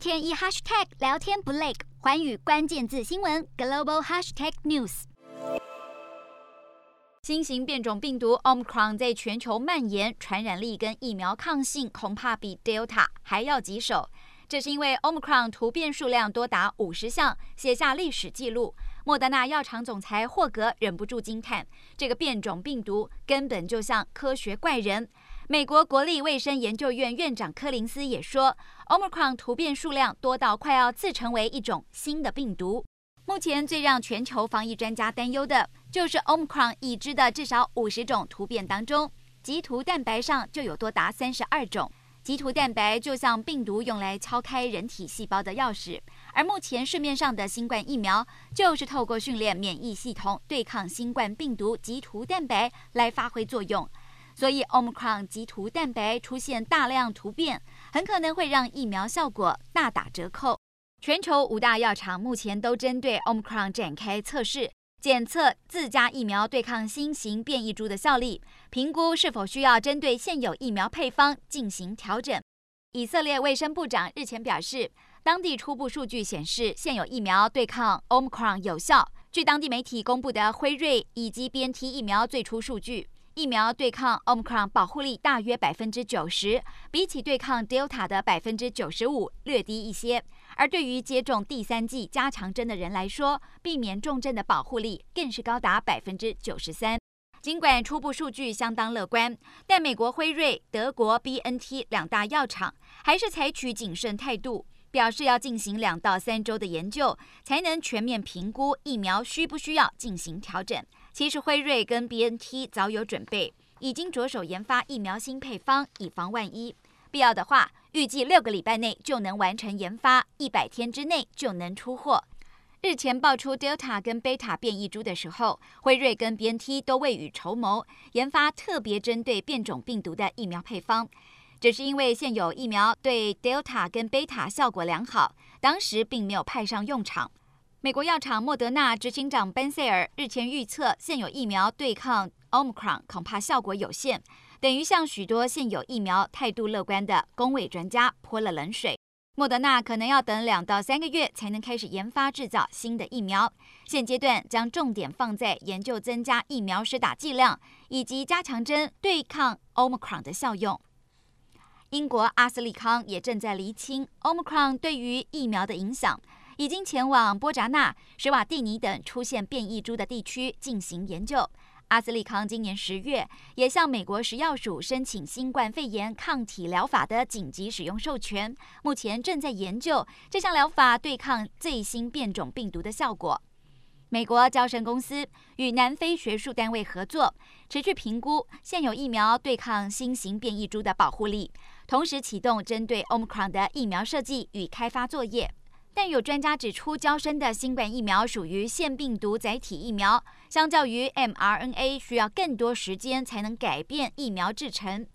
天一 hashtag 聊天不累，环宇关键字新闻 global hashtag news。新型变种病毒 Omicron 在全球蔓延，传染力跟疫苗抗性恐怕比 Delta 还要棘手。这是因为 Omicron 突变数量多达五十项，写下历史记录。莫德纳药厂总裁霍格忍不住惊叹：“这个变种病毒根本就像科学怪人。”美国国立卫生研究院院长柯林斯也说：“Omicron 突变数量多到快要自成为一种新的病毒。”目前最让全球防疫专家担忧的，就是 Omicron 已知的至少五十种突变当中，棘突蛋白上就有多达三十二种。棘突蛋白就像病毒用来敲开人体细胞的钥匙，而目前市面上的新冠疫苗就是透过训练免疫系统对抗新冠病毒棘突蛋白来发挥作用。所以，Omicron 棘突蛋白出现大量突变，很可能会让疫苗效果大打折扣。全球五大药厂目前都针对 Omicron 展开测试。检测自家疫苗对抗新型变异株的效力，评估是否需要针对现有疫苗配方进行调整。以色列卫生部长日前表示，当地初步数据显示现有疫苗对抗 Omicron 有效。据当地媒体公布的辉瑞以及 BNT 疫苗最初数据，疫苗对抗 Omicron 保护力大约百分之九十，比起对抗 Delta 的百分之九十五略低一些。而对于接种第三剂加强针的人来说，避免重症的保护力更是高达百分之九十三。尽管初步数据相当乐观，但美国辉瑞、德国 BNT 两大药厂还是采取谨慎态度，表示要进行两到三周的研究，才能全面评估疫苗需不需要进行调整。其实辉瑞跟 BNT 早有准备，已经着手研发疫苗新配方，以防万一。必要的话，预计六个礼拜内就能完成研发，一百天之内就能出货。日前爆出 Delta 跟 Beta 变异株的时候，辉瑞跟 BNT 都未雨绸缪，研发特别针对变种病毒的疫苗配方。只是因为现有疫苗对 Delta 跟 Beta 效果良好，当时并没有派上用场。美国药厂莫德纳执行长班塞尔日前预测，现有疫苗对抗 Omicron 恐怕效果有限。等于向许多现有疫苗态度乐观的公卫专家泼了冷水。莫德纳可能要等两到三个月才能开始研发制造新的疫苗。现阶段将重点放在研究增加疫苗施打剂量以及加强针对抗 Omicron 的效用。英国阿斯利康也正在厘清 Omicron 对于疫苗的影响，已经前往波札那、史瓦蒂尼等出现变异株的地区进行研究。阿斯利康今年十月也向美国食药署申请新冠肺炎抗体疗法的紧急使用授权，目前正在研究这项疗法对抗最新变种病毒的效果。美国交生公司与南非学术单位合作，持续评估现有疫苗对抗新型变异株的保护力，同时启动针对 Omicron 的疫苗设计与开发作业。但有专家指出，交生的新冠疫苗属于腺病毒载体疫苗，相较于 mRNA 需要更多时间才能改变疫苗制成。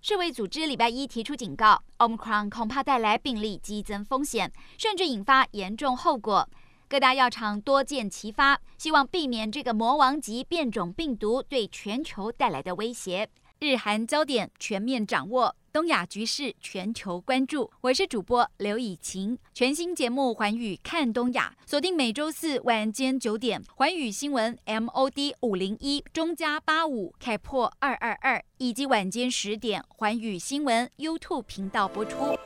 世卫组织礼拜一提出警告，Omicron 恐怕带来病例激增风险，甚至引发严重后果。各大药厂多见齐发，希望避免这个魔王级变种病毒对全球带来的威胁。日韩焦点全面掌握。东亚局势全球关注，我是主播刘以晴。全新节目《寰宇看东亚》，锁定每周四晚间九点，寰宇新闻 MOD 五零一中加八五开破二二二，以及晚间十点，寰宇新闻 YouTube 频道播出。